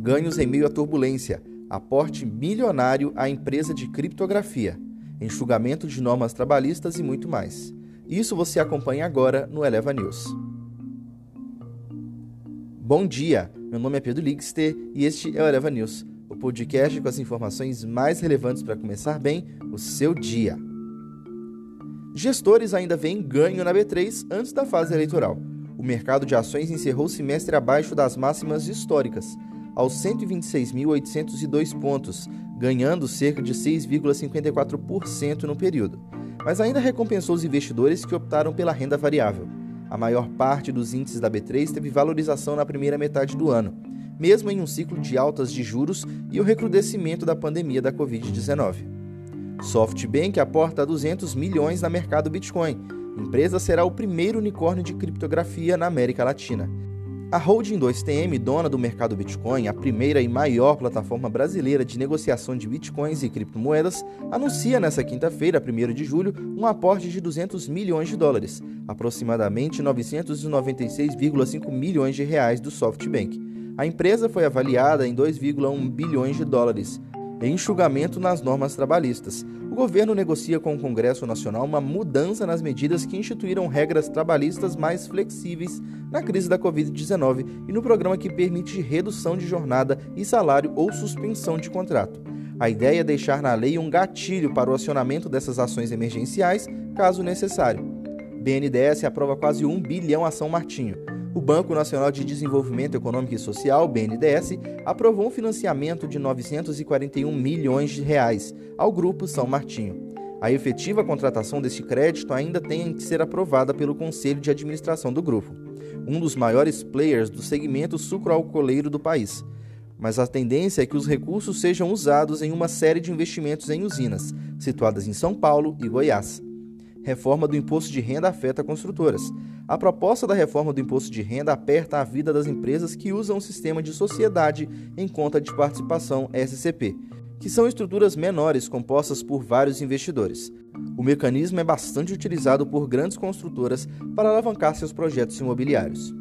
ganhos em meio à turbulência, aporte milionário à empresa de criptografia, enxugamento de normas trabalhistas e muito mais. Isso você acompanha agora no Eleva News. Bom dia, meu nome é Pedro Ligster e este é o Eleva News, o podcast com as informações mais relevantes para começar bem o seu dia. Gestores ainda veem ganho na B3 antes da fase eleitoral. O mercado de ações encerrou o semestre abaixo das máximas históricas, aos 126.802 pontos, ganhando cerca de 6,54% no período. Mas ainda recompensou os investidores que optaram pela renda variável. A maior parte dos índices da B3 teve valorização na primeira metade do ano, mesmo em um ciclo de altas de juros e o recrudescimento da pandemia da Covid-19. SoftBank aporta 200 milhões na mercado Bitcoin. A empresa será o primeiro unicórnio de criptografia na América Latina. A Holding 2TM, dona do mercado Bitcoin, a primeira e maior plataforma brasileira de negociação de bitcoins e criptomoedas, anuncia nesta quinta-feira, 1 de julho, um aporte de 200 milhões de dólares, aproximadamente 996,5 milhões de reais do SoftBank. A empresa foi avaliada em 2,1 bilhões de dólares, enxugamento nas normas trabalhistas. O governo negocia com o Congresso Nacional uma mudança nas medidas que instituíram regras trabalhistas mais flexíveis na crise da Covid-19 e no programa que permite redução de jornada e salário ou suspensão de contrato. A ideia é deixar na lei um gatilho para o acionamento dessas ações emergenciais, caso necessário. BNDES aprova quase 1 bilhão a São Martinho o Banco Nacional de Desenvolvimento Econômico e Social, BNDES, aprovou um financiamento de 941 milhões de reais ao Grupo São Martinho. A efetiva contratação deste crédito ainda tem que ser aprovada pelo Conselho de Administração do grupo, um dos maiores players do segmento sucroalcooleiro do país. Mas a tendência é que os recursos sejam usados em uma série de investimentos em usinas, situadas em São Paulo e Goiás. Reforma do imposto de renda afeta construtoras. A proposta da reforma do imposto de renda aperta a vida das empresas que usam o sistema de sociedade em conta de participação SCP, que são estruturas menores compostas por vários investidores. O mecanismo é bastante utilizado por grandes construtoras para alavancar seus projetos imobiliários.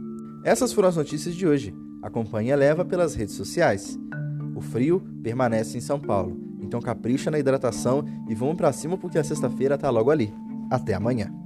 Essas foram as notícias de hoje. Acompanhe a Leva pelas redes sociais. O frio permanece em São Paulo, então capricha na hidratação e vamos para cima porque a sexta-feira está logo ali. Até amanhã.